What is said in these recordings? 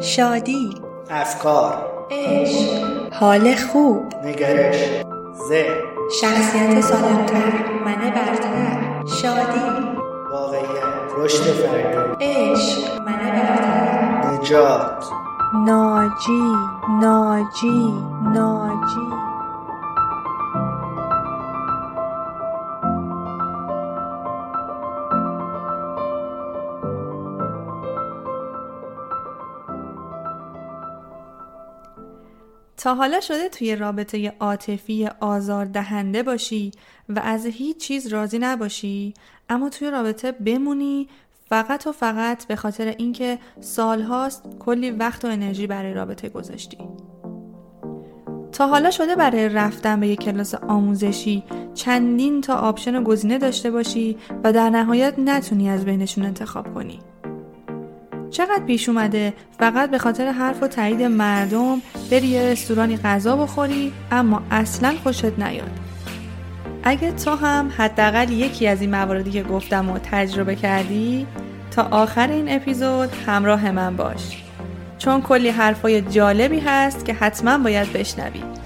شادی افکار عشق حال خوب نگرش ذهن شخصیت سالمتر من برتر شادی واقعیت رشد فردی عشق من برتر. نجات. ناجی ناجی ناجی. تا حالا شده توی رابطه عاطفی آزار دهنده باشی و از هیچ چیز راضی نباشی اما توی رابطه بمونی فقط و فقط به خاطر اینکه سالهاست کلی وقت و انرژی برای رابطه گذاشتی. تا حالا شده برای رفتن به یک کلاس آموزشی چندین تا آپشن گزینه داشته باشی و در نهایت نتونی از بینشون انتخاب کنی. چقدر پیش اومده؟ فقط به خاطر حرف و تایید مردم بری یه رستورانی غذا بخوری اما اصلا خوشت نیاد. اگه تو هم حداقل یکی از این مواردی که گفتم و تجربه کردی تا آخر این اپیزود همراه من باش. چون کلی حرفای جالبی هست که حتما باید بشنوی.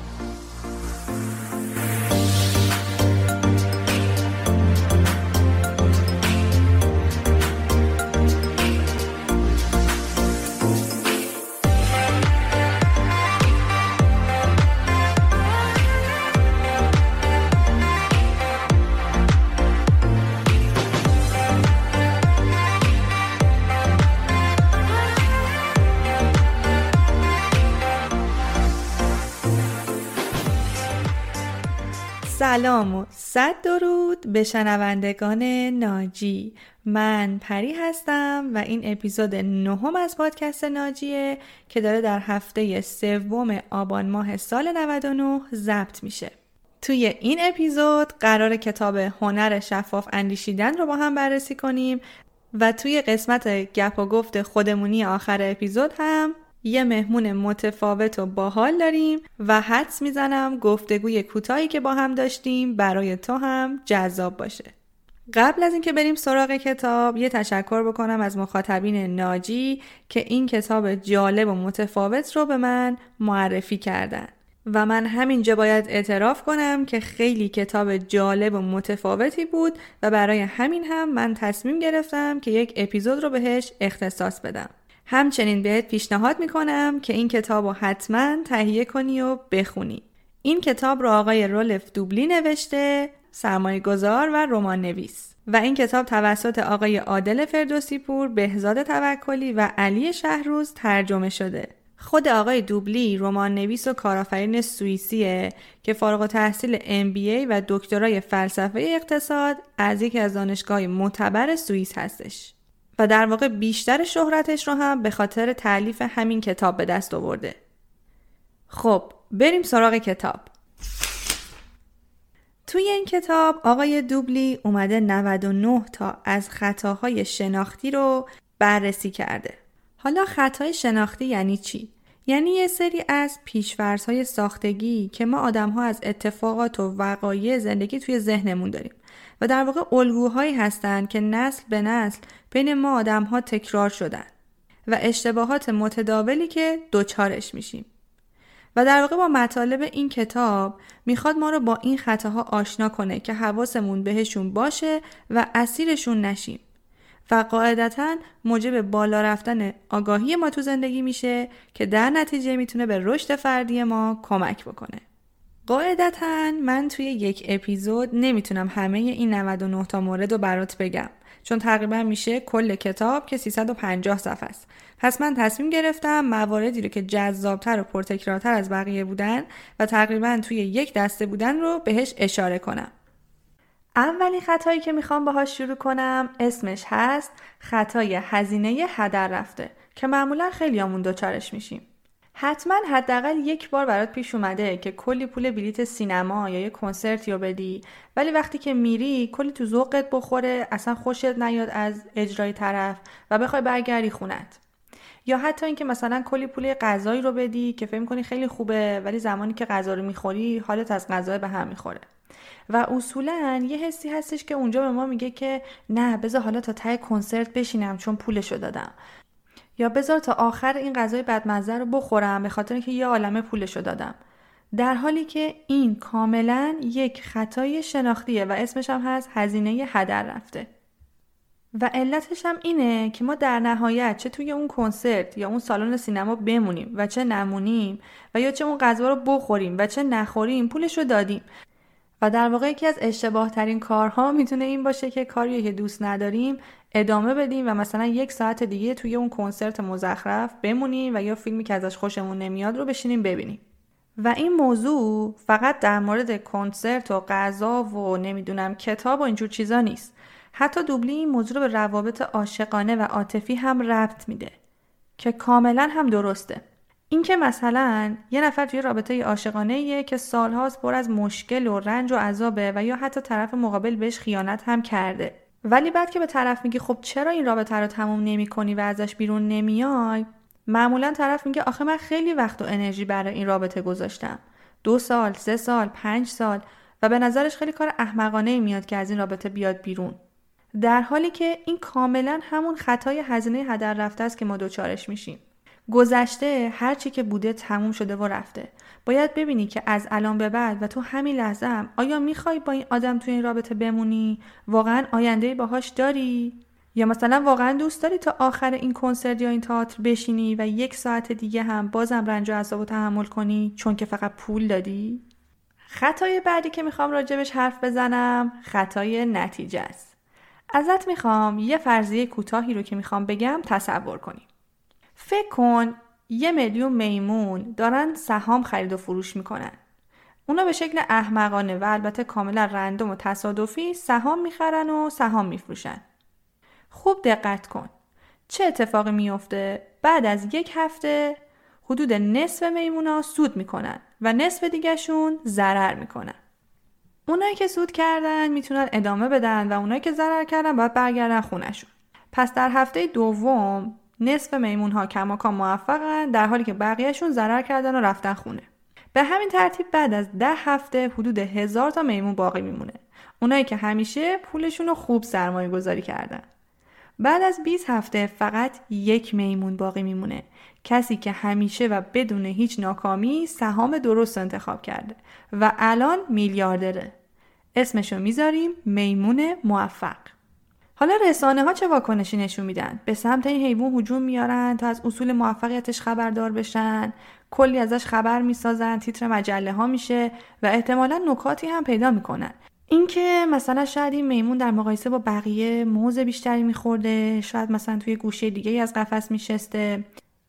سلام و صد درود به شنوندگان ناجی. من پری هستم و این اپیزود نهم از پادکست ناجیه که داره در هفته سوم آبان ماه سال 99 ضبط میشه. توی این اپیزود قرار کتاب هنر شفاف اندیشیدن رو با هم بررسی کنیم و توی قسمت گپ و گفت خودمونی آخر اپیزود هم یه مهمون متفاوت و باحال داریم و حدس می‌زنم گفتگوی کوتاهی که با هم داشتیم برای تو هم جذاب باشه. قبل از اینکه بریم سراغ کتاب یه تشکر بکنم از مخاطبین ناجی که این کتاب جالب و متفاوت رو به من معرفی کردن. و من همینجا باید اعتراف کنم که خیلی کتاب جالب و متفاوتی بود و برای همین هم من تصمیم گرفتم که یک اپیزود رو بهش اختصاص بدم. همچنین بهت پیشنهاد می‌کنم که این کتاب رو حتما تهیه کنی و بخونی. این کتاب رو آقای رولف دوبلی نوشته، سرمایه گذار و رمان نویس. و این کتاب توسط آقای عادل فردوسی پور، بهزاد توکلی و علی شهروز ترجمه شده. خود آقای دوبلی رمان نویس و کارآفرین سوئیسیه که فارغ تحصیل MBA و دکترای فلسفه اقتصاد از یکی از دانشگاه معتبر سوئیس هستش. و در واقع بیشتر شهرتش رو هم به خاطر تعلیف همین کتاب به دست آورده. خب بریم سراغ کتاب. توی این کتاب آقای دوبلی اومده 99 تا از خطاهای شناختی رو بررسی کرده. حالا خطای شناختی یعنی چی؟ یعنی یه سری از پیشورزهای ساختگی که ما آدم ها از اتفاقات و وقایع زندگی توی ذهنمون داریم. و در واقع الگوهایی هستند که نسل به نسل بین ما آدم ها تکرار شدن و اشتباهات متداولی که دوچارش میشیم. و در واقع با مطالب این کتاب می‌خواد ما رو با این خطاها آشنا کنه که حواسمون بهشون باشه و اسیرشون نشیم. و قاعدتا موجب بالا رفتن آگاهی ما تو زندگی میشه که در نتیجه می‌تونه به رشد فردی ما کمک بکنه. قاعدتا من توی یک اپیزود نمی‌تونم همه این 99 تا مورد رو برات بگم چون تقریبا میشه کل کتاب که 350 صفحه است. پس من تصمیم گرفتم مواردی رو که جذابتر و پرتکرارتر از بقیه بودن و تقریبا توی یک دسته بودن رو بهش اشاره کنم. اولین خطایی که می‌خوام باهاش شروع کنم اسمش هست خطای هزینه هدر رفته که معمولا خیلی همون دوچارش میشیم. حتما حداقل یک بار برات پیش اومده که کلی پول بلیت سینما یا یه کنسرتی رو بدی. ولی وقتی که میری کلی تو ذوقت بخوره اصلا خوشت نیاد از اجرای طرف و بخوای برگردی خونت. یا حتی اینکه مثلا کلی پول غذایی رو بدی که فکر کنی خیلی خوبه ولی زمانی که غذا رو می‌خوری حالت از غذا به هم می‌خوره. و اصولا یه حسی هستش که اونجا به ما میگه که نه بذار حالا تا ته کنسرت بشینم چون پولشو دادم. یا بذار تا آخر این غذای بدمزه رو بخورم به خاطر که یه عالمه پولشو دادم. در حالی که این کاملا یک خطای شناختیه و اسمش هم هست هزینه هدر رفته. و علتش هم اینه که ما در نهایت چه توی اون کنسرت یا اون سالن سینما بمونیم و چه نمونیم و یا چه اون غذا رو بخوریم و چه نخوریم پولش رو دادیم. و در واقع یکی از اشتباه ترین کارها می‌تونه این باشه که کاری که دوست نداریم ادامه بدیم و مثلا یک ساعت دیگه توی اون کنسرت مزخرف بمونیم و یا فیلمی که ازش خوشمون نمیاد رو بشینیم ببینیم. و این موضوع فقط در مورد کنسرت و غذا و نمی‌دونم کتاب و اینجور چیزا نیست. حتی دوبلی این موضوع رو به روابط عاشقانه و عاطفی هم ربط میده که کاملا هم درسته. اینکه مثلا یه نفر توی رابطه عاشقانه که سالهاست پر از مشکل و رنج و عذابه و یا حتی طرف مقابل بهش خیانت هم کرده. ولی بعد که به طرف میگی خب چرا این رابطه رو تموم نمی کنی و ازش بیرون نمیای؟ معمولا طرف میگه آخه من خیلی وقت و انرژی برای این رابطه گذاشتم. دو سال سه سال پنج سال و به نظرش خیلی کار احمقانه میاد که از این رابطه بیاد بیرون. در حالی که این کاملا همون خطای هزینه هدر رفته است که ما دوچارش میشیم. گذشته هر چی که بوده تموم شده و رفته. باید ببینی که از الان به بعد و تو همین لحظه هم آیا می‌خوای با این آدم تو این رابطه بمونی؟ واقعا آینده باهاش داری؟ یا مثلا واقعا دوست داری تا آخر این کنسرت یا این تئاتر بشینی و یک ساعت دیگه هم بازم رنج و عذاب تحمل کنی چون که فقط پول دادی؟ خطای بعدی که می‌خوام راجبش حرف بزنم خطای نتیجه است. ازت می‌خوام یه فرضیه کوتاهی رو که می‌خوام بگم تصور کنی. فکر کن یه میلیون میمون دارن سهام خرید و فروش می‌کنن. اونا به شکل احمقانه و البته کاملا رندوم و تصادفی سهام می‌خرن و سهام میفروشن. خوب دقت کن. چه اتفاقی میفته بعد از یک هفته حدود نصف میمونا سود می‌کنن و نصف دیگهشون ضرر می‌کنن. اونایی که سود کردن می‌تونن ادامه بدن و اونایی که ضرر کردن باید برگردن خونشون پس در هفته دوم نصف میمون ها کماکان موفقن در حالی که بقیهشون ضرر کردن و رفتن خونه. به همین ترتیب بعد از ده هفته حدود هزار تا میمون باقی میمونه. اونایی که همیشه پولشون رو خوب سرمایه گذاری کردن. بعد از 20 هفته فقط یک میمون باقی میمونه. کسی که همیشه و بدون هیچ ناکامی سهام درست انتخاب کرده و الان میلیاردره. اسمشو می‌ذاریم میمون موفق. حالا رسانه ها چه واکنشی نشون میدن؟ به سمت این حیوان هجوم میارن تا از اصول موفقیتش خبردار بشن. کلی ازش خبر می‌سازن تیتر مجله ها میشه و احتمالا نکاتی هم پیدا می‌کنن. اینکه مثلا شاید این میمون در مقایسه با بقیه موز بیشتری میخورده شاید مثلا توی گوشه دیگه از قفس میشسته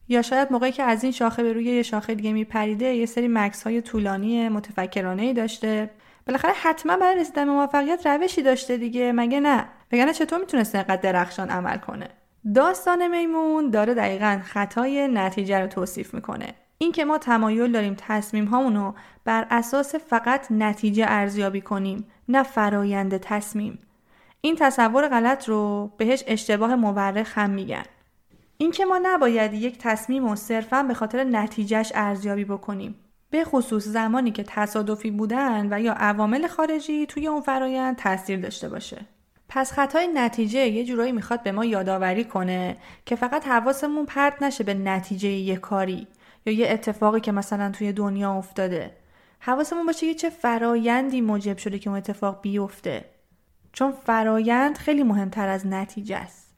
یا شاید موقعی که از این شاخه به روی یه شاخه دیگه میپریده یه سری مکس های طولانی متفکرانه ای داشته. بالاخره حتما برای رسیدن به موفقیت روشی داشته دیگه مگه نه؟ وگرنه چطور می‌تونسته اینقدر درخشان عمل کنه؟ داستان میمون داره دقیقا خطای نتیجه رو توصیف می‌کنه. اینکه ما تمایل داریم تصمیم هامونو بر اساس فقط نتیجه ارزیابی کنیم نه فرایند تصمیم. این تصور غلط رو بهش اشتباه مورخ هم میگن. اینکه ما نباید یک تصمیم و صرفا به خاطر نتیجهش ارزیابی بکنیم. به خصوص زمانی که تصادفی بودن و یا عوامل خارجی توی اون فرایند تاثیر داشته باشه. پس خطای نتیجه یه جورایی می‌خواد به ما یادآوری کنه که فقط حواسمون پرت نشه به نتیجه یه کاری یا یه اتفاقی که مثلا توی دنیا افتاده. حواسمون باشه که چه فرایندی موجب شده که اون اتفاق بیفته. چون فرایند خیلی مهمتر از نتیجه است.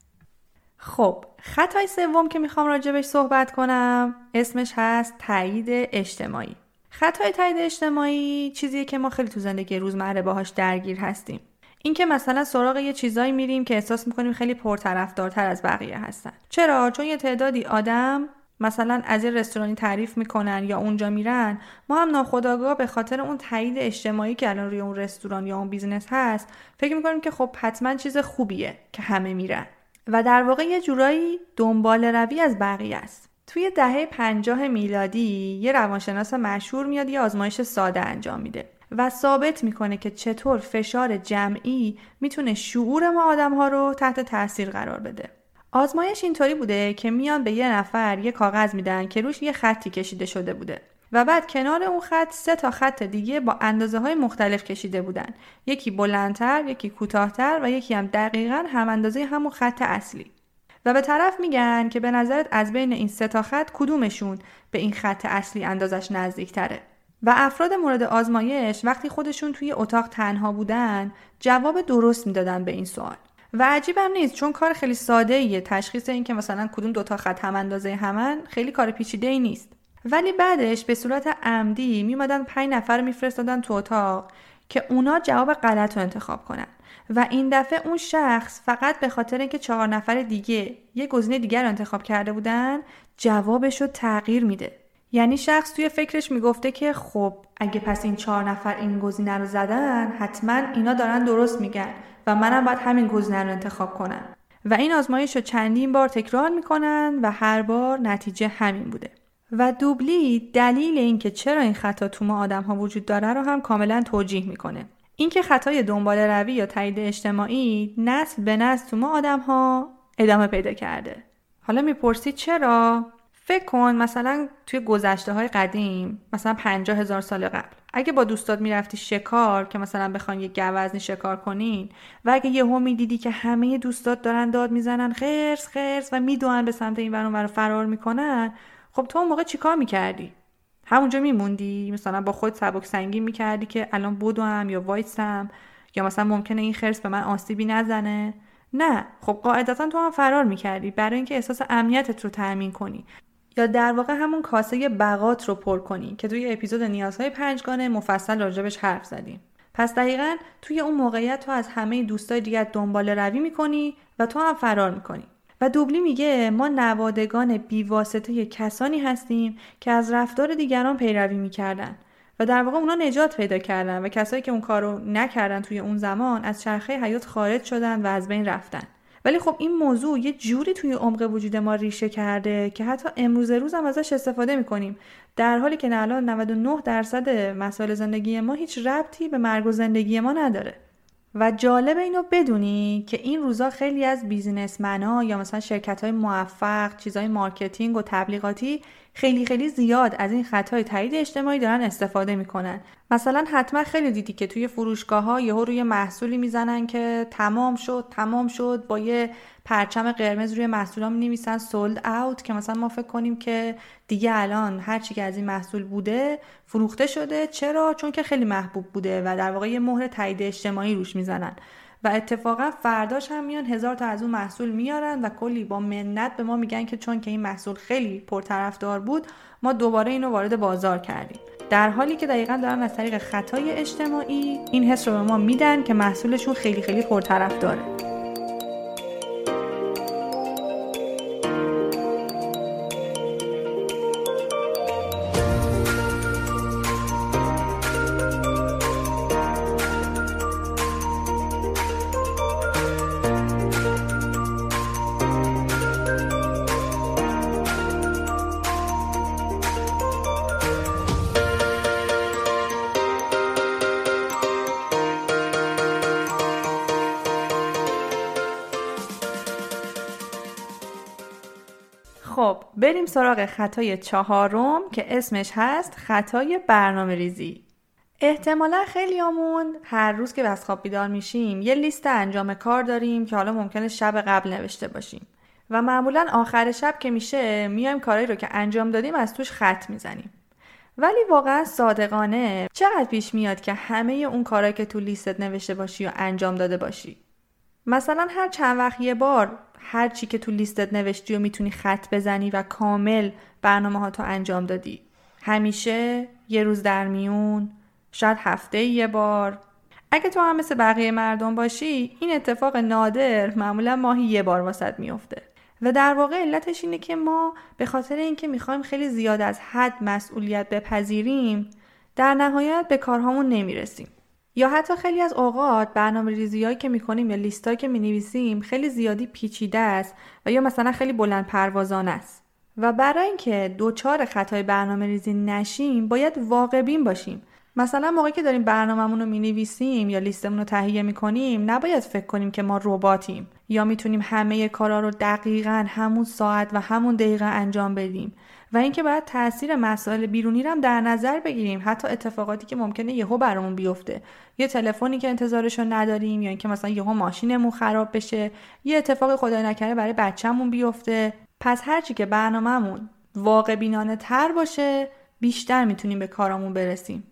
خب خطای سوم که می‌خوام راجبش صحبت کنم اسمش هست تایید اجتماعی. خطای تایید اجتماعی چیزیه که ما خیلی تو زندگی روزمره باهاش درگیر هستیم. اینکه مثلا سراغ یه چیزایی میریم که احساس می‌کنیم خیلی پرطرفدارتر از بقیه هستن. چرا؟ چون یه تعدادی آدم مثلا از یه رستورانی تعریف می‌کنن یا اونجا میرن ما هم ناخودآگاه به خاطر اون تایید اجتماعی که الان روی اون رستوران یا اون business هست فکر می‌کنیم که خب حتما چیز خوبیه که همه میرن. و در واقع یه جورایی دنباله‌روی از بقیه است. توی دهه پنجاه میلادی یه روانشناس مشهور میاد یه آزمایش ساده انجام میده. و ثابت می‌کنه که چطور فشار جمعی می‌تونه شعور ما آدم ها رو تحت تاثیر قرار بده. آزمایش اینطوری بوده که میان به یه نفر یه کاغذ میدن که روش یه خطی کشیده شده بوده و بعد کنار اون خط سه تا خط دیگه با اندازه های مختلف کشیده بودن. یکی بلندتر یکی کوتاهتر و یکی هم دقیقا هم اندازه همون خط اصلی. و به طرف میگن که به نظرت از بین این سه تا خط کدومشون به این خط اصلی اندازش نزدیک تره و افراد مورد آزمایش وقتی خودشون توی اتاق تنها بودن جواب درست می‌دادن به این سوال. و عجیبم نیست چون کار خیلی ساده ایه. تشخیص این که مثلا کدوم دوتا خط هم اندازه همن خیلی کار پیچیده ای نیست. ولی بعدش به صورت عمدی میمدن پنج نفر میفرستادن تو اتاق که اونا جواب غلط رو انتخاب کنن. و این دفعه اون شخص فقط به خاطر اینکه چهار نفر دیگه یه گزینه دیگر رو انتخاب کرده بودن جوابش رو تغییر میده. یعنی شخص توی فکرش می‌گفته که خب اگه پس این چهار نفر این گزینه رو زدن حتما اینا دارن درست میگن و منم باید همین گزینه رو انتخاب کنم. و این آزمایش رو چندین بار تکرار می‌کنن و هر بار نتیجه همین بوده. و دوبلی دلیل اینکه چرا این خطا تو ما آدم ها وجود داره رو هم کاملا توجیه می‌کنه. اینکه خطای دنبال روی یا تایید اجتماعی نسل به نسل تو ما آدم ها ادامه پیدا کرده. حالا می‌پرسی چرا؟ فکر کن مثلا توی گذشته های قدیم مثلا پنجاه هزار سال قبل اگه با دوستات می‌رفتی شکار که مثلا بخوان یه گوزنی شکار کنین و اگه یهو می‌دیدی که همه دوستات دارن داد می‌زنن خرس خرس و می‌دونن به سمت این ور رو فرار می‌کنن خب تو اون موقع چیکار می‌کردی؟ همونجا میموندی؟ مثلا با خود سبک سنگین می‌کردی که الان بدوم یا وایسم؟ یا مثلا ممکنه این خرس به من آسیبی نزنه؟ نه. خب قاعدتا تو هم فرار می‌کردی. برای اینکه احساس امنیتت رو تأمین کنی. یا در واقع همون کاسه بقات رو پر کنی که توی اپیزود نیازهای پنجگانه مفصل راجبش حرف زدیم پس دقیقا توی اون موقعیت تو از همه دوستای دیگر دنبال روی می‌کنی و تو هم فرار می‌کنی. و دوبلی میگه ما نوادگان بیواسطه کسانی هستیم که از رفتار دیگران پیروی می‌کردن و در واقع اونا نجات پیدا کردن و کسایی که اون کارو نکردن توی اون زمان از چرخه حیات خارج شدن و از بین رفتن. ولی خب این موضوع یه جوری توی عمق وجود ما ریشه کرده که حتی امروز روز هم ازش استفاده می‌کنیم. در حالی که الان 99 درصد مسائل زندگی ما هیچ ربطی به مرگ و زندگی ما نداره. و جالب اینو بدونی که این روزا خیلی از businessman ا یا مثلا شرکت های موفق چیزای marketing و تبلیغاتی خیلی خیلی زیاد از این خطای تایید اجتماعی دارن استفاده می‌کنن. مثلا حتما خیلی دیدی که توی فروشگاه ها یهو روی محصولی می‌زنن که تمام شد تمام شد با یه پرچم قرمز روی محصولا می نویسن sold out که مثلا ما فکر کنیم که دیگه الان هر چی که از این محصول بوده فروخته شده. چرا؟ چون که خیلی محبوب بوده و در واقع یه مهر تایید اجتماعی روش می‌زنن. و اتفاقا فرداش هم میان هزار تا از اون محصول میارن و کلی با منت به ما میگن که چون که این محصول خیلی پرطرفدار بود ما دوباره اینو وارد بازار کردیم. در حالی که دقیقا دارن از طریق خطای اجتماعی این حس رو به ما میدن که محصولشون خیلی خیلی پرطرفداره. سراغ خطای چهارم که اسمش هست خطای برنامه ریزی احتمالا خیلی آمون هر روز که از خواب بیدار میشیم یه لیست انجام کار داریم که حالا ممکنه شب قبل نوشته باشیم. و معمولا آخر شب که میشه میایم کارهایی رو که انجام دادیم از توش خط می‌زنیم. ولی واقعا صادقانه چقدر پیش میاد که همه اون کارهایی که تو لیستت نوشته باشی و انجام داده باشی؟ مثلا هر چند وقت یه بار هر چی که تو لیستت نوشتی و می‌تونی خط بزنی و کامل برنامه ها تو انجام دادی. همیشه یه روز در میون شاید هفته یه بار. اگه تو هم مثل بقیه مردم باشی این اتفاق نادر معمولا ماهی یه بار واسط میفته و در واقع علتش اینه که ما به خاطر اینکه می‌خوایم خیلی زیاد از حد مسئولیت بپذیریم در نهایت به کارهامون نمی‌رسیم. یا حتی خیلی از اوقات برنامه ریزی که می‌کنیم یا لیست که می‌نویسیم خیلی زیادی پیچیده است و یا مثلا خیلی بلند پروازان است. و برای اینکه دوچار خطای برنامه ریزی نشیم باید واقع باشیم. مثلا موقعی که داریم برنامهمون رو می‌نویسیم یا لیستمون رو تهیه می‌کنیم نباید فکر کنیم که ما رباتیم یا می‌تونیم همه کارا رو دقیقا همون ساعت و همون دقیقه انجام بدیم. و اینکه باید تاثیر مسائل بیرونی رو هم در نظر بگیریم. حتی اتفاقاتی که ممکنه یهو برامون بیفته. یه تلفنی که انتظارش رو نداریم یا اینکه مثلا یهو ماشینمون خراب بشه. یه اتفاق خدای نکرده برای بچه‌مون بیفته. پس هرچی که برنامهمون واقع بینانه تر باشه بیشتر می‌تونیم به کارامون برسیم.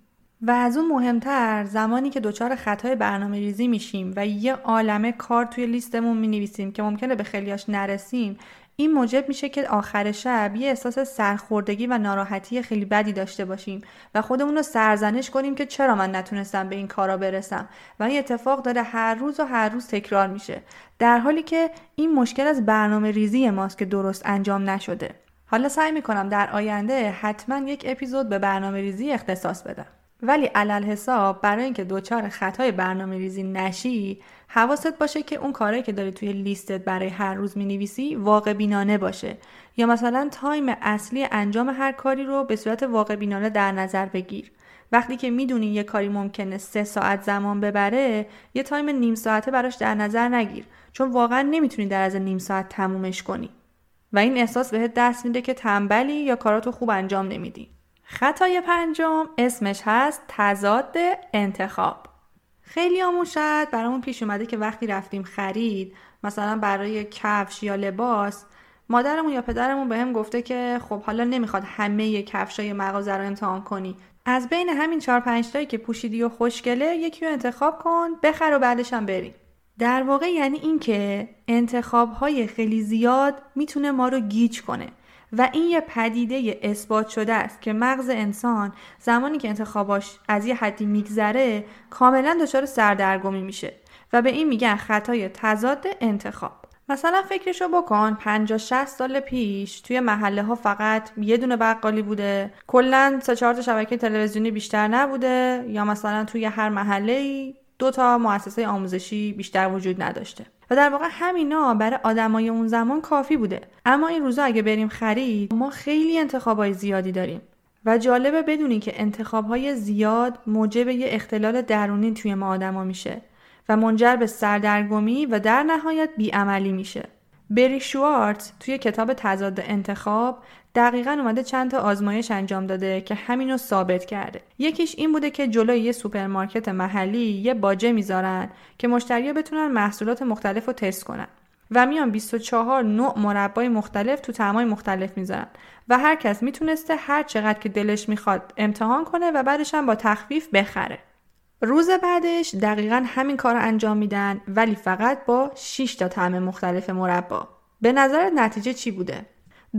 و از اون مهمتر زمانی که دچار خطای برنامه ریزی میشیم و یه عالمه کار توی لیستمون می نویسیم که ممکنه به خیلیاش نرسیم این موجب میشه که آخر شب یه احساس سرخوردگی و ناراحتی خیلی بدی داشته باشیم و خودمون رو سرزنش کنیم که چرا من نتونستم به این کارا برسم. و این اتفاق داره هر روز و هر روز تکرار میشه. در حالی که این مشکل از برنامه ریزی ماست که درست انجام نشده. حالا سعی می‌کنم در آینده حتما یک اپیزود به برنامه ریزی اختصاص بدم. ولی علی‌الحساب برای اینکه دچار خطای برنامه ریزی نشی حواست باشه که اون کارهایی که داری توی لیستت برای هر روز می نویسی واقع بینانه باشه. یا مثلا time اصلی انجام هر کاری رو به صورت واقع بینانه در نظر بگیر. وقتی که می‌دونی یه کاری ممکنه سه ساعت زمان ببره یه تایم نیم ساعته براش در نظر نگیر. چون واقعا نمی‌تونی در از نیم ساعت تمومش کنی. و این احساس بهت دست میده که تنبلی یا کاراتو خوب انجام نمیدی. خطای پنجم اسمش هست تضاد انتخاب. خیلی آمون شاید برامون پیش اومده که وقتی رفتیم خرید مثلا برای کفش یا لباس مادرمون یا پدرمون به هم گفته که خب حالا نمی‌خواد همه کفشای مغازه رو امتحان کنی. از بین همین چهار پنج تایی که پوشیدی و خوشگله یکی رو انتخاب کن بخر و بعدش هم بریم در واقع یعنی اینکه انتخاب های خیلی زیاد می‌تونه ما رو گیج کنه. و این یه پدیده اثبات شده است که مغز انسان زمانی که انتخاباش از یه حدی میگذره کاملا دچار سردرگمی میشه و به این میگن خطای تضاد انتخاب. مثلا فکرشو بکن 50 60 سال پیش توی محله ها فقط یه دونه بقالی بوده. کلا سه چهار شبکه تلویزیونی بیشتر نبوده یا مثلا توی هر محله ای دو تا مؤسسه آموزشی بیشتر وجود نداشته. و در واقع همینا برای آدمای اون زمان کافی بوده. اما این روزا اگه بریم خرید ما خیلی انتخابای زیادی داریم. و جالبه بدونی که انتخابهای زیاد موجب یه اختلال درونی توی ما آدما میشه. و منجر به سردرگمی و در نهایت بیعملی میشه. بری شوارتز توی کتاب تضاد انتخاب دقیقا اومده چند تا آزمایش انجام داده که همینو ثابت کرده. یکیش این بوده که جلوی یه سوپرمارکت محلی یه باجه می‌ذارن که مشتریا بتونن محصولات مختلف رو تست کنن و میان 24 نوع مربای مختلف تو طعمای مختلف می‌ذارن و هر کس می‌تونسته هر چقدر که دلش می‌خواد امتحان کنه و بعدش هم با تخفیف بخره. روز بعدش دقیقا همین کار رو انجام میدن ولی فقط با 6 تا طعم مختلف مربا. به نظر نتیجه چی بوده؟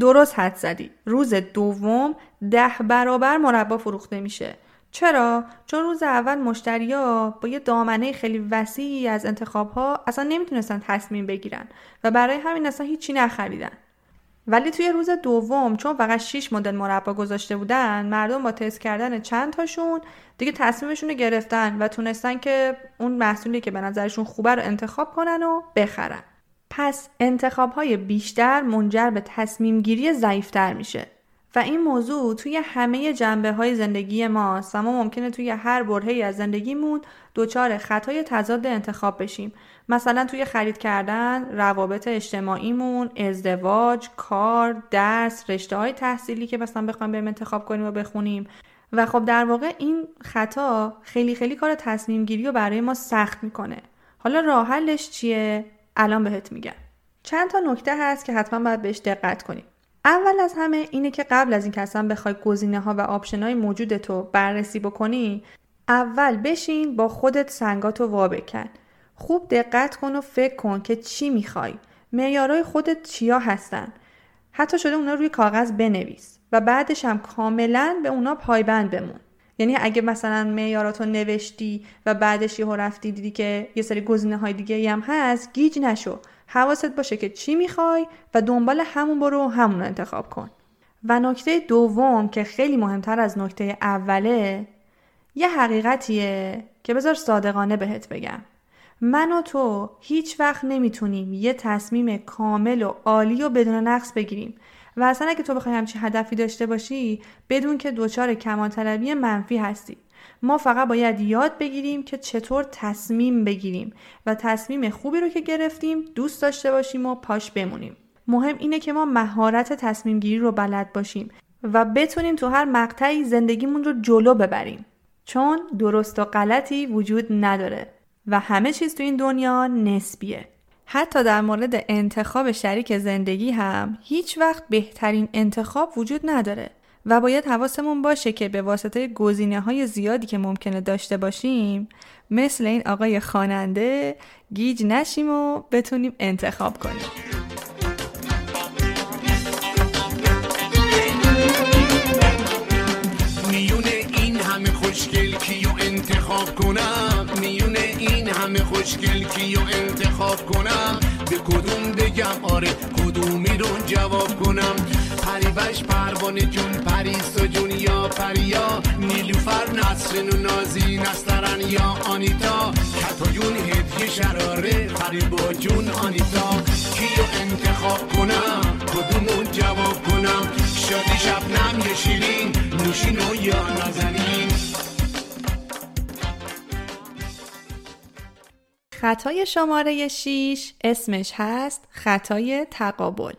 درست حد زدی. روز دوم ده برابر مربا فروخته میشه. چرا؟ چون روز اول مشتریا با یه دامنه خیلی وسیعی از انتخاب ها اصلا نمی‌تونستن تصمیم بگیرن و برای همین اصلا هیچی نخریدن. ولی توی روز دوم چون فقط 6 مدل مربا گذاشته بودن مردم با تست کردن چند تاشون دیگه تصمیمشون رو گرفتن و تونستن که اون محصولی که به نظرشون خوبه رو انتخاب کنن و بخرن. پس انتخاب های بیشتر منجر به تصمیم گیری ضعیفتر میشه. و این موضوع توی همه جنبه های زندگی ماست. و ما ممکنه توی هر برهی از زندگیمون دچار خطای تضاد انتخاب بشیم. مثلا توی خرید کردن روابط اجتماعیمون ازدواج کار درس رشته های تحصیلی که مثلا بخوایم بریم انتخاب کنیم و بخونیم. و خب در واقع این خطا خیلی خیلی کار تصمیم گیری رو برای ما سخت می‌کنه. حالا راه حلش چیه؟ الان بهت میگم. چند تا نکته هست که حتما باید بهش دقت کنیم. اول از همه اینه که قبل از این که اصلا بخوای گزینه ها و option های موجودتو بررسی بکنی اول بشین با خودت سنگاتو وا بکن. خوب دقت کن و فکر کن که چی می‌خوای. معیارهای خودت چیا هستن. حتی شده اونا روی کاغذ بنویس و بعدش هم کاملا به اونا پایبند بمون. یعنی اگه مثلا معیاراتو نوشتی و بعدش یهو رفتی دیدی که یه سری گزینه های دیگه هم هست گیج نشو. حواست باشه که چی می‌خوای و دنبال همون برو همون رو انتخاب کن. و نکته دوم که خیلی مهمتر از نکته اوله یه حقیقتیه که بذار صادقانه بهت بگم. من و تو هیچ وقت نمی‌تونیم یه تصمیم کامل و عالی و بدون نقص بگیریم. و اصلا اگه تو بخوای همچین هدفی داشته باشی بدون که دچار کمال طلبی منفی هستی. ما فقط باید یاد بگیریم که چطور تصمیم بگیریم و تصمیم خوبی رو که گرفتیم دوست داشته باشیم و پاش بمونیم. مهم اینه که ما مهارت تصمیم گیری رو بلد باشیم و بتونیم تو هر مقطعی زندگیمون رو جلو ببریم. چون درست و غلطی وجود نداره و همه چیز تو این دنیا نسبیه. حتی در مورد انتخاب شریک زندگی هم هیچ وقت بهترین انتخاب وجود نداره. و باید حواسمون باشه که به واسطه گزینه های زیادی که ممکنه داشته باشیم مثل این آقای خواننده گیج نشیم و بتونیم انتخاب کنیم. میون این همه خوشگل کیو انتخاب کنم؟ میون این همه خوشگل کیو انتخاب کنم؟ به کدوم بگم آره کدومی رو جواب کنم؟ پریوش پروانه جون پریسا جون یا پریا نیلوفر نسرین و نازی نسترن یا آنیتا. کتایون هدیه شراره فریبا جون آنیتا. کیو انتخاب کنم؟ کدومو جواب کنم؟ شادی شبنم یه شیرین نوشین و یا نازنین. خطای شماره 6 اسمش هست خطای تقابل.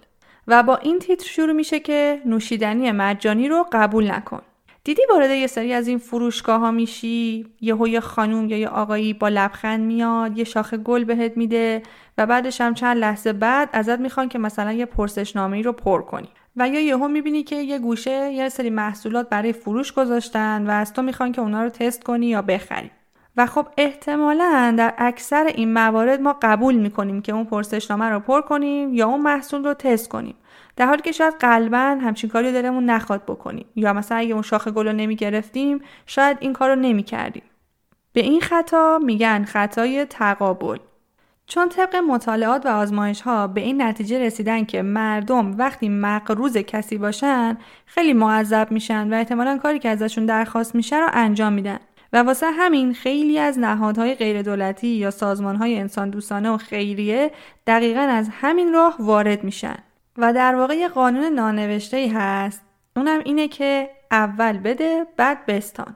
و با این تیتر شروع میشه که نوشیدنی مجانی رو قبول نکن. دیدی وارد یه سری از این فروشگاه ها میشی؟ یهو یه خانوم یا یه آقایی با لبخند میاد یه شاخه گل بهت میده و بعدش هم چند لحظه بعد ازت می‌خوان که مثلا یه پرسشنامه رو پر کنی. و یا یهو می‌بینی که یه گوشه یه سری محصولات برای فروش گذاشتن و از تو می‌خوان که اونا رو تست کنی یا بخری. و خب احتمالا در اکثر این موارد ما قبول می‌کنیم که اون پرسشنامه رو پر کنیم یا اون محصول رو تست کنیم. در حالی که شاید قلبا همچین کاری دلمون نخواد بکنیم. یا مثلا اگه اون شاخه گل رو نمی‌گرفتیم شاید این کار رو نمی‌کردیم. به این خطا میگن خطای تقابل. چون طبق مطالعات و آزمایش ها به این نتیجه رسیدن که مردم وقتی مقروض کسی باشن خیلی معذب میشن و احتمالا کاری که ازشون درخواست میشه رو انجام میدن. و واسه همین خیلی از نهادهای غیردولتی یا سازمانهای انسان دوستانه و خیریه دقیقا از همین راه وارد میشن. و در واقع یه قانون نانوشته ای هست اونم اینه که اول بده بعد بستان.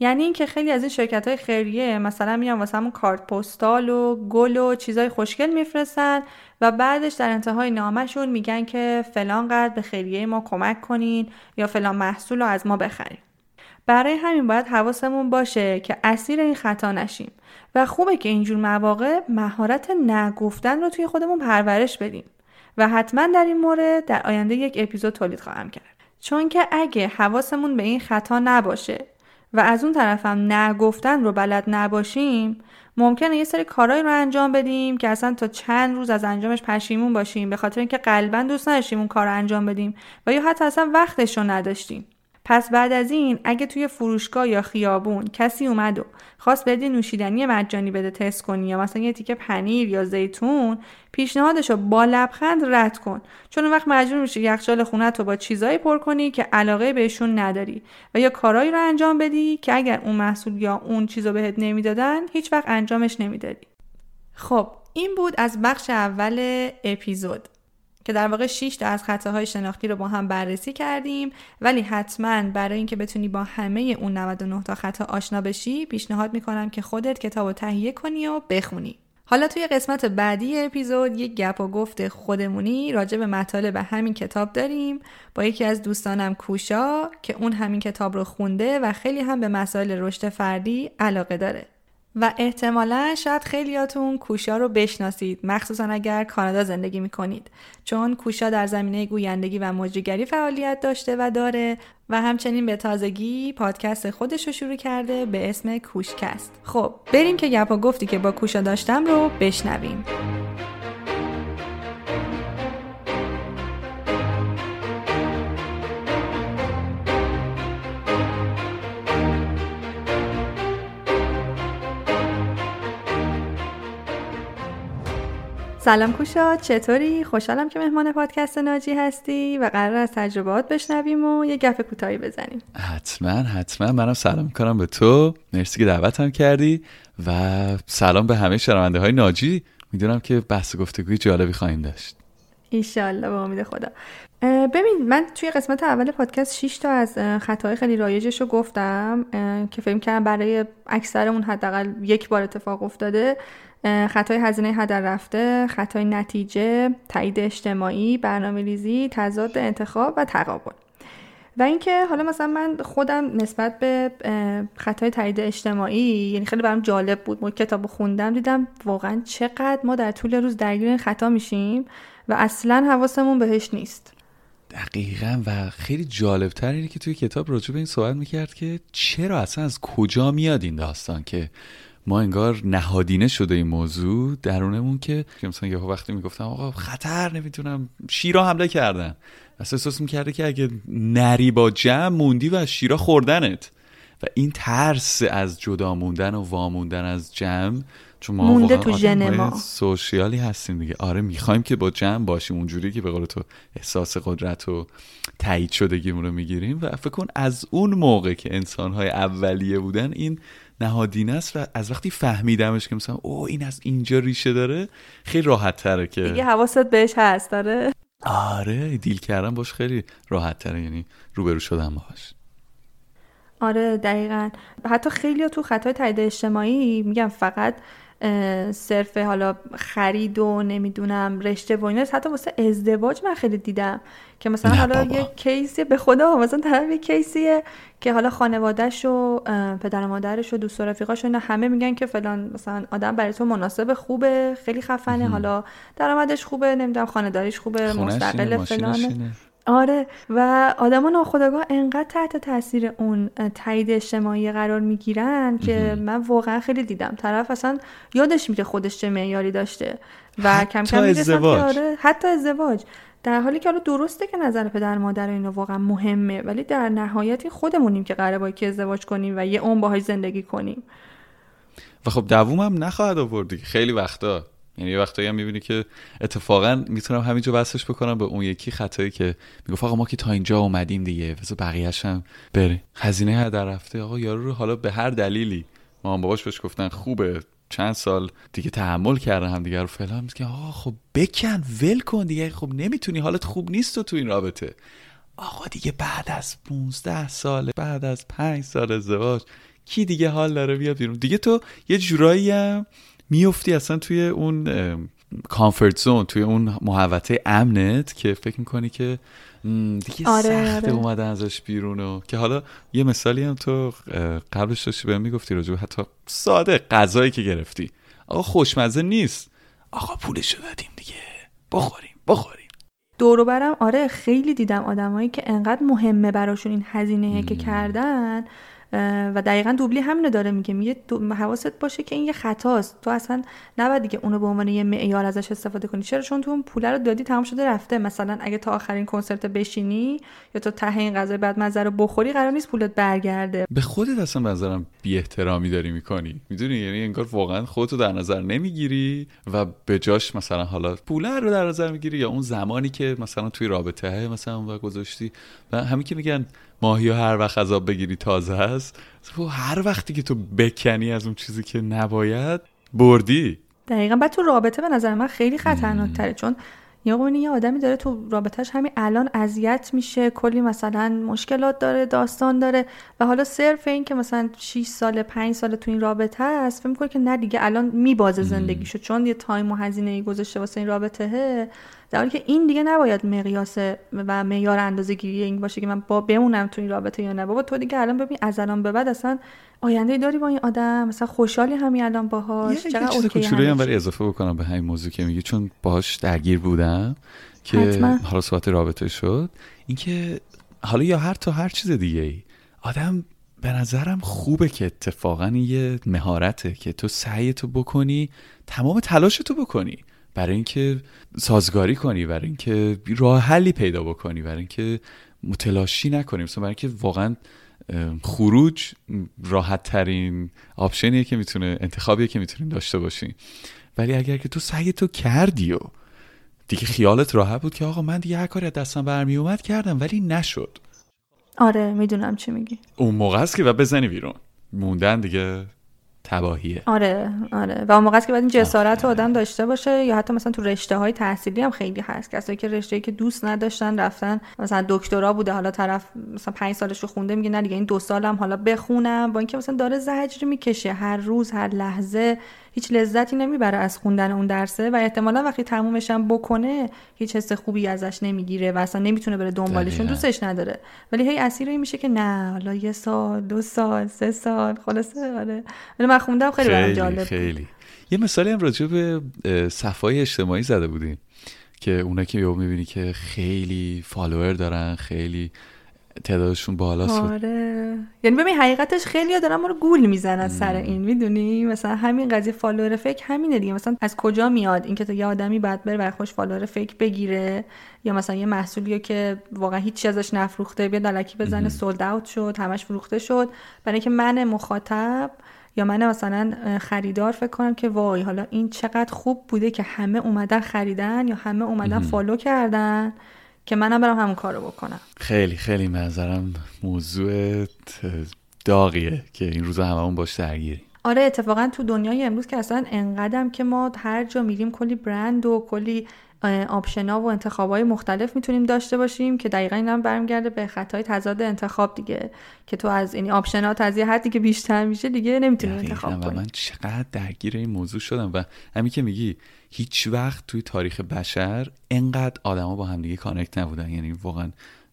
یعنی اینکه خیلی از این شرکت های خیریه مثلا میان واسه همون کارت پستال و گل و چیزای خوشگل میفرستن و بعدش در انتهای نامشون میگن که فلان قدر به خیریه ما کمک کنین یا فلان محصول رو از ما بخرین. برای همین باید حواسمون باشه که اسیر این خطا نشیم. و خوبه که اینجور مواقع مهارت نگفتن رو توی خودمون پرورش بدیم. و حتما در این مورد در آینده یک اپیزود تولید خواهم کرد. چون که اگه حواسمون به این خطا نباشه و از اون طرفم نگفتن رو بلد نباشیم ممکنه یه سری کارایی رو انجام بدیم که اصلا تا چند روز از انجامش پشیمون باشیم. به خاطر اینکه قلبا دوست نداشتیم اون کار رو انجام بدیم و یا حتی اصلا وقتش رو نداشتیم. پس بعد از این اگه توی فروشگاه یا خیابون کسی اومد و خواست بدی نوشیدنی مجانی بده تست کنی یا مثلا یه تیکه پنیر یا زیتون پیشنهادش رو با لبخند رد کن. چون اون وقت مجبور میشی یخچال خونت رو با چیزایی پر کنی که علاقه بهشون نداری و یا کارایی رو انجام بدی که اگر اون محصول یا اون چیز رو بهت نمی‌دادن هیچ وقت انجامش نمی‌دادی. خب این بود از بخش اول اپیزود. که در واقع 6 تا از خطاهای شناختی رو با هم بررسی کردیم. ولی حتما برای اینکه بتونی با همه اون 99 تا خطا آشنا بشی پیشنهاد می‌کنم که خودت کتاب رو تهیه کنی و بخونی. حالا توی قسمت بعدی اپیزود یک گپ و گفت خودمونی راجع به مطالب همین کتاب داریم. با یکی از دوستانم کوشا که اون همین کتاب رو خونده و خیلی هم به مسائل رشد فردی علاقه داره. و احتمالا شاید خیلیاتون کوشا رو بشناسید. مخصوصا اگر کانادا زندگی می‌کنید. چون کوشا در زمینه گویندگی و مجریگری فعالیت داشته و داره و همچنین به تازگی پادکست خودش رو شروع کرده به اسم کوشکست. خب بریم که گپا گفتی که با کوشا داشتم رو بشنویم. سلام کوشا چطوری؟ خوشحالم که مهمان پادکست ناجی هستی و قرار از تجربات بشنویم و یه گپ کوتاهی بزنیم. حتما حتما. منم سلام می‌کنم به تو. مرسی که دعوتم کردی و سلام به همه شنونده های ناجی. می‌دونم که بحث گفتگوی جالبی خواهیم داشت. ایشالله به امید خدا. ببین من توی قسمت اول پادکست 6 تا از اه، خطاهای خیلی رایجش رو گفتم که فکر کردم برای اکثرمون حداقل یک بار اتفاق افتاده. خطای هزینه هدر رفته خطای نتیجه تایید اجتماعی برنامه ریزی تضاد انتخاب و تقابل. و اینکه حالا مثلا من خودم نسبت به خطای تایید اجتماعی یعنی خیلی برام جالب بود ما کتاب خوندم دیدم واقعا چقدر ما در طول روز درگیر این خطا میشیم. و اصلا حواسمون بهش نیست. دقیقا و خیلی جالبتر اینه که توی کتاب راجع به این صحبت می‌کرد که چرا اصلا از کجا میاد این داستان که ما انگار نهادینه شده این موضوع درونمون که مثلا یه وقتی می‌گفتم آقا خطر نمی‌تونم شیرا حمله کردن. اصلا احساس می‌کرده که اگه نری با جمع موندی و شیرا خوردنت. و این ترس از جدا موندن و واموندن از جمع چون ما مونده تو ژن ما. سوشیالی هستیم دیگه. آره می‌خوایم که با جمع باشیم. اونجوری که به قول تو احساس قدرت و تایید شدگیمون رو می‌گیریم. و فکر کن از اون موقع که انسانهای اولیه بودن این نهادینه است و از وقتی فهمیدمش که مثلا او این از اینجا ریشه داره خیلی راحت تره دیگه که حواست بهش هست داره آره دیل کردن باش خیلی راحت تره یعنی روبرو شدن باش. آره دقیقا. حتی خیلی تو خطای تایید اجتماعی میگم فقط صرف حالا خرید و نمی‌دونم رشته و اینا. حتی واسه ازدواج من خیلی دیدم که مثلا حالا بابا. یه کیسی به خدا مثلا طرف یه کیسیه که حالا خانوادهش و پدر و مادرش و دوست و رفیقاش اینا همه میگن که فلان مثلا آدم برای تو مناسب خوبه خیلی خفنه حالا درآمدش خوبه نمی‌دونم خانه‌داریش خوبه مستقل فلانه. آره. و آدما ناخودآگاه انقدر تحت تاثیر اون تایید اجتماعی قرار می‌گیرن که من واقعا خیلی دیدم. طرف اصلا یادش میره خودش چه معیاری داشته و کم کم ازدواج. آره حتی ازدواج. در حالی که حالا درسته که نظر پدر مادر اینا واقعا مهمه ولی در نهایت خودمونیم که قراره با یکی ازدواج کنیم و یه عمر باهاش زندگی کنیم. و خب دووم هم نخواهد آورد دیگه. خیلی وقتا. یعنی یه وقتایی هم می‌بینی که اتفاقا می‌تونم همینجا بسش بکنم به اون یکی خطایی که می‌گفت آقا ما که تا اینجا اومدیم دیگه بذار بقیه‌ش هم بره هزینه هدر رفته آقا یارو رو حالا به هر دلیلی. ما هم باباش بهش گفتن خوبه چند سال دیگه تحمل کردن هم دیگه. رو فلان میگه آقا خب بکن ول کن دیگه خب نمی‌تونی حالت خوب نیست تو تو این رابطه. آقا دیگه بعد از 15 سال بعد از 5 سال ازدواج کی دیگه حال داره؟ بیاد بیرون. دیگه تو یه جورایی هم میفتی اصلا توی اون کامفورت زون توی اون محوطه امنت که فکر می‌کنی که دیگه آره، سخته آره. اومدن ازش بیرون و که حالا یه مثالی هم تو قبلش داشتی بهم می‌گفتی راجع به حتی ساده غذایی که گرفتی. آقا خوشمزه نیست. آقا پولشو دادیم دیگه. بخوریم بخوریم. دورو برم آره خیلی دیدم آدمایی که انقدر مهمه براشون این هزینه که کردن. و دقیقا دوبلی همینو داره میگه. میگه حواست باشه که این یه خطاست. تو اصلا نباید دیگه اونو به عنوان یه معیار ازش استفاده کنی. چرا؟ چون تو اون پول رو دادی تمام شده رفته. مثلا اگه تا آخرین کنسرت بشینی یا تو ته این غذای بعد مزه رو بخوری قرار نیست پولت برگرده. به خودت اصلا به نظرم بی احترامی داری می‌کنی. می‌دونی؟ یعنی انگار واقعا خودتو در نظر نمی‌گیری و به جاش مثلا حالا پوله رو در نظر می‌گیری یا اون زمانی که مثلا توی رابطه مثلا وقت گذاشتی. و همین که میگن ماهی هر وقت از آب بگیری تازه هست. تو هر وقتی که تو بکنی از اون چیزی که نباید بردی. دقیقا. بعد تو رابطه به نظر من خیلی خطرناکتره چون یا یه آدمی داره تو رابطهش همین الان اذیت میشه کلی مثلا مشکلات داره داستان داره و حالا صرف این که مثلا 6 سال 5 سال تو این رابطه هست فکر می‌کنه که نه دیگه الان میبازه زندگیشو چون یه تایم و هزینه ای گذاشته واسه این رابطه در حالی که این دیگه نباید مقیاس و معیار اندازه گیری این باشه که من با بمونم تو این رابطه یا نه. بابا تو دیگه الان ببین از الان به بعد اصلا آینده داری با این آدم مثلا خوشحالی همین الان باهاش یه, یه چقدر چیز کوچولویی هم. برای اضافه بکنم به همین موضوع که میگی چون باهاش درگیر بودم که. حالا صحبت رابطه شد اینکه حالا یا هر تا هر چیز دیگه ای آدم به نظرم خوبه که اتفاقا یه مهارته که تو سعی تو بکنی تمام تلاش تو بکنی برای اینکه سازگاری کنی برای اینکه راه حلی پیدا بکنی برای اینکه متلاشی نکنی مثلا برای اینکه واقعا خروج راحت ترین آپشنیه که می‌تونه انتخابیه که می‌تونیم داشته باشیم ولی اگر که تو سعی تو کردی و دیگه خیالت راحت بود که آقا من دیگه هر کاری از دستم برمی اومد کردم ولی نشد. آره می‌دونم چی میگی. اون موقع است که و بزنی بیرون. موندن دیگه تباهیه. آره آره. و اون موقع که باید این جسارت رو آدم داشته باشه یا حتی مثلا تو رشته های تحصیلی هم خیلی هست. کسایی که رشته که دوست نداشتن رفتن مثلا دکترا بوده حالا طرف مثلا پنج سالش رو خونده میگه نه دیگه این دو سالم حالا بخونم. با اینکه مثلا داره زجر می‌کشه هر روز هر لحظه. هیچ لذتی نمی‌بره از خوندن اون درسه و احتمالا وقتی تمومش هم بکنه هیچ حس خوبی ازش نمی‌گیره و اصلا نمی‌تونه بره دنبالشون. دوستش نداره ولی هی اسیر این میشه که نه حالا یه سال دو سال سه سال خلاصه آره ولی من خوندم خیلی برام خیلی جالب بود. خیلی یه مثالی هم راجع به خطای اجتماعی زده بودیم که اونا که یهو می‌بینی که خیلی follower دارن خیلی تعدادشون بالاست. آره. یعنی ببین حقیقتش خیلی دارن ما رو گول می‌زنن سر این می‌دونی؟ مثلا همین قضیه follower fake همینه دیگه. مثلا از کجا میاد اینکه تو یه آدمی بعد بره برای خودش follower fake بگیره؟ یا مثلا یه محصولی که واقعا هیچ ازش نفروخته بیاد الکی بزنه سولد اوت شد همش فروخته شد. برای اینکه من مخاطب یا من مثلا خریدار فکر کنم که وای حالا این چقدر خوب بوده که همه اومدن خریدن یا همه اومدن فالو کردن. که منم برم همون کارو بکنم. خیلی خیلی منظرم موضوع داغیه که این روزا هممون باش درگیریم. آره اتفاقا تو دنیای امروز که اصلا انقدرم که ما هر جا میریم کلی برند و کلی option ا و انتخابای مختلف می‌تونیم داشته باشیم که دقیقا این هم برمیگرده به خطای تضاد انتخاب دیگه. که تو از این option ات از یه حدی که بیشتر میشه دیگه نمی‌تونی انتخاب کنی من چقدر درگیر این موضوع شدم و همین که میگی هیچ وقت توی تاریخ بشر انقدر آدما با همدیگه connect نبودن. یعنی واقعا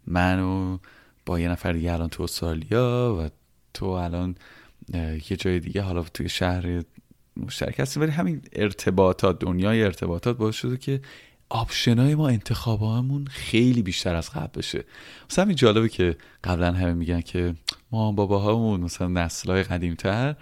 من و با یه نفر دیگه الان تو استرالیا و تو الان یه جای دیگه حالا توی شهر مشترک هستیم. ولی همین ارتباطات دنیای ارتباطات باعث شده که آپشنای ما انتخابامون خیلی بیشتر از قبل بشه. مثلا همین جالبه که قبلا همه میگن که ما باباهامون مثلا نسلهای قدیمتر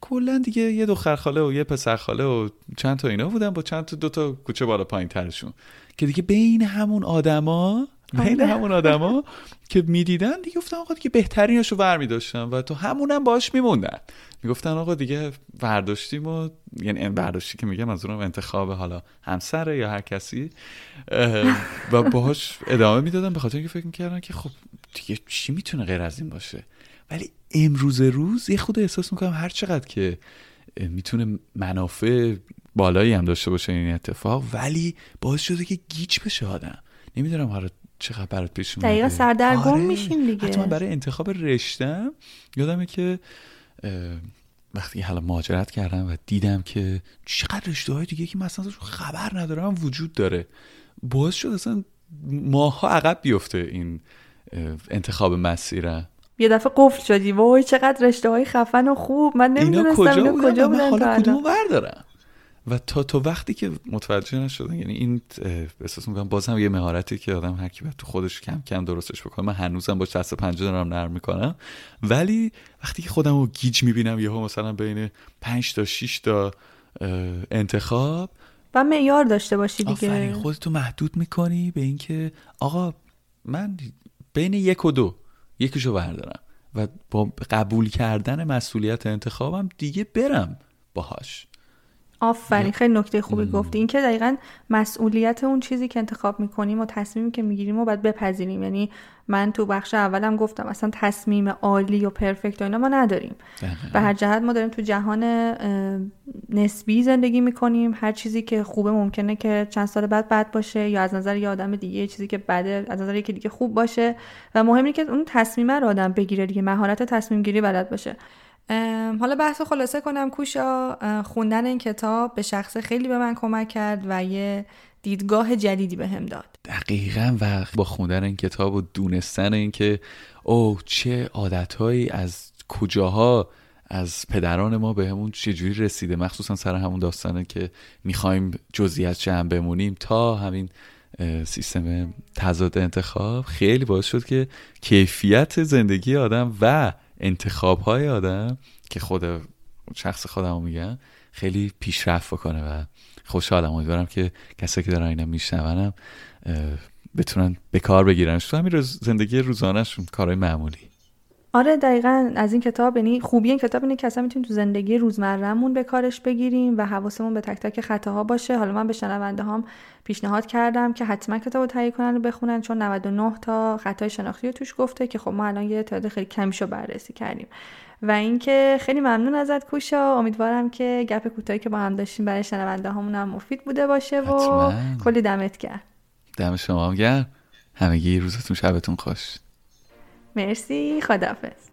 کلا دیگه یه دختر خاله و یه پسر خاله و چند تا اینا بودن با چند تا دو تا کوچه بالا پایین ترشون که دیگه بین همون آدما بین آره. همون آدما که می‌دیدن دیگه گفتن آقا دیگه بهتریناشو ور داشتن و تو همونم باش میموندن. می‌گفتن آقا دیگه برداشتیم و یعنی برداشتی که میگم از اونم انتخاب حالا همسره یا هر کسی و باهاش ادامه می‌دادن به خاطر اینکه فکر می‌کردن که خب دیگه چی می‌تونه غیر از این باشه. ولی امروز روز یه خود احساس می‌کنم هر چقدر که می‌تونه منافع بالایی هم داشته باشه این اتفاق ولی باعث شده که گیج بشه آدم. نمی‌دونم حالا چقدر برات پیش اومده دقیقا سردرگم آره. میشیم دیگه. حتی من برای انتخاب رشتم یادمه که وقتی حالا مهاجرت کردم و دیدم که چقدر رشته های دیگه که مثلا خبر ندارم وجود داره باعث شد اصلا ماها عقب بیفته این انتخاب مسیرم یه دفعه قفل شدی وای چقدر رشته های خفن و خوب من اینا نمی‌دونستم کجا اینا کجا و من بودن حالا کدومو. بردارم و تا تا وقتی که متوجه نشدن یعنی این احساس می‌کنم باز هم یه مهارتی که آدم هر کی تو خودش کم کم درستش بکنه. من هنوزم باش دست پنجه دارم نرم می‌کنم. ولی وقتی که خودم رو گیج می‌بینم یهو مثلا بین پنج تا 6 تا انتخاب و معیار داشته باشی آفرین دیگه خودتو محدود می‌کنی به اینکه آقا من بین یک و دو یکیشو بردارم و با قبول کردن مسئولیت انتخابم دیگه برم باهاش. آفرین خیلی نکته خوبی گفتی. این که دقیقا مسئولیت اون چیزی که انتخاب می‌کنیم و تصمیمی که می‌گیریم و باید بپذیریم. یعنی من تو بخش اولم گفتم اصلا تصمیم عالی و پرفکت و اینا ما نداریم. به هر جهت ما داریم تو جهان نسبی زندگی می‌کنیم. هر چیزی که خوبه ممکنه که چند سال بعد بد باشه یا از نظر یه آدم دیگه چیزی که بده از نظر یکی دیگه خوب باشه. و مهم اینه که اون تصمیم رو آدم بگیره دیگه. مهارت تصمیم گیری بلد باشه. ام، حالا بحث خلاصه کنم کوشا خوندن این کتاب به شخص خیلی به من کمک کرد و یه دیدگاه جدیدی به هم داد. دقیقا و با خوندن این کتاب و دونستن اینکه او چه عادتهایی از کجاها از پدران ما به همون چجوری رسیده. مخصوصا سر همون داستانه که می‌خوایم جزئیات جمع بمونیم تا همین سیستم تضاد انتخاب. خیلی باعث شد که کیفیت زندگی آدم و انتخاب های آدم که خود شخص خودم رو میگم خیلی پیشرفت بکنه و خوشحالم. امیدوارم که کسایی که دارن اینا میشنونم بتونن به کار بگیرنش. تو همین زندگی روزانهشون کارهای معمولی. آره دقیقا از این کتاب یعنی خوبی این کتاب اینه که اصلا می‌تونیم تو زندگی روزمرهمون به کارش بگیریم و حواسمون به تک تک خطاها باشه. حالا من به شنونده هم پیشنهاد کردم که حتما کتاب رو تهیه کنن و بخونن چون 99 تا خطای شناختی رو توش گفته که خب ما الان یه تعداد خیلی کمیشو بررسی کردیم. و اینکه خیلی ممنون ازت کوشا. امیدوارم که گپ کوتاهی که با هم داشتیم برای شنونده هامون هم مفید بوده باشه و حتماً. کلی دمت کرد دم شما هم گرم. همگی روزتون شبتون خوش. مرسی خدافظ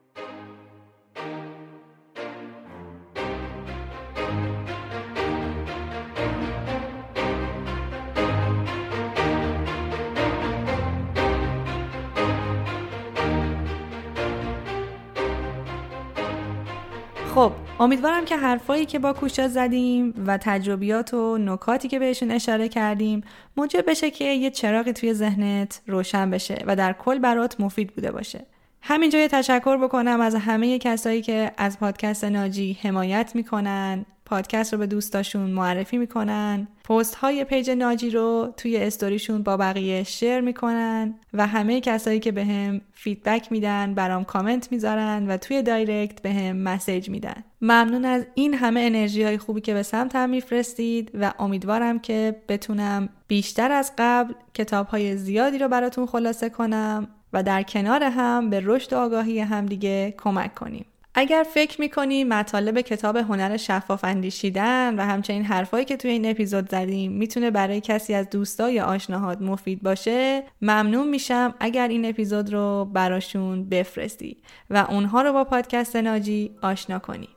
امیدوارم که حرفایی که با کوشا زدیم و تجربیات و نکاتی که بهشون اشاره کردیم موجب بشه که یه چراغی توی ذهنت روشن بشه و در کل برات مفید بوده باشه. همینجا یه تشکر بکنم از همه کسایی که از پادکست ناجی حمایت می‌کنن. پادکست رو به دوستاشون معرفی می‌کنن. پست های page ناجی رو توی استوریشون با بقیه share می‌کنن و همه کسایی که بهم feedback میدن برام کامنت می‌ذارن و توی direct بهم message میدن. ممنون از این همه انرژی های خوبی که به سمتم میفرستید و امیدوارم که بتونم بیشتر از قبل کتاب های زیادی رو براتون خلاصه کنم و در کنار هم به رشد و آگاهی همدیگه کمک کنیم. اگر فکر می‌کنی مطالب کتاب هنر شفاف اندیشیدن و همچنین حرفایی که توی این اپیزود زدیم می‌تونه برای کسی از دوستا یا آشناهات مفید باشه ممنون میشم اگر این اپیزود رو براشون بفرستی و اونها رو با پادکست ناجی آشنا کنی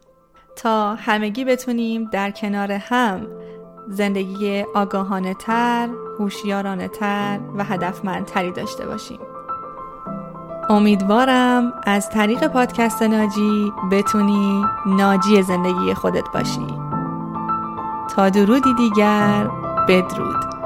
تا همگی بتونیم در کنار هم زندگی آگاهانه تر، هوشیارانه تر و هدفمندتری داشته باشیم. امیدوارم از طریق پادکست ناجی بتونی ناجی زندگی خودت باشی. تا درودی دیگر بدرود.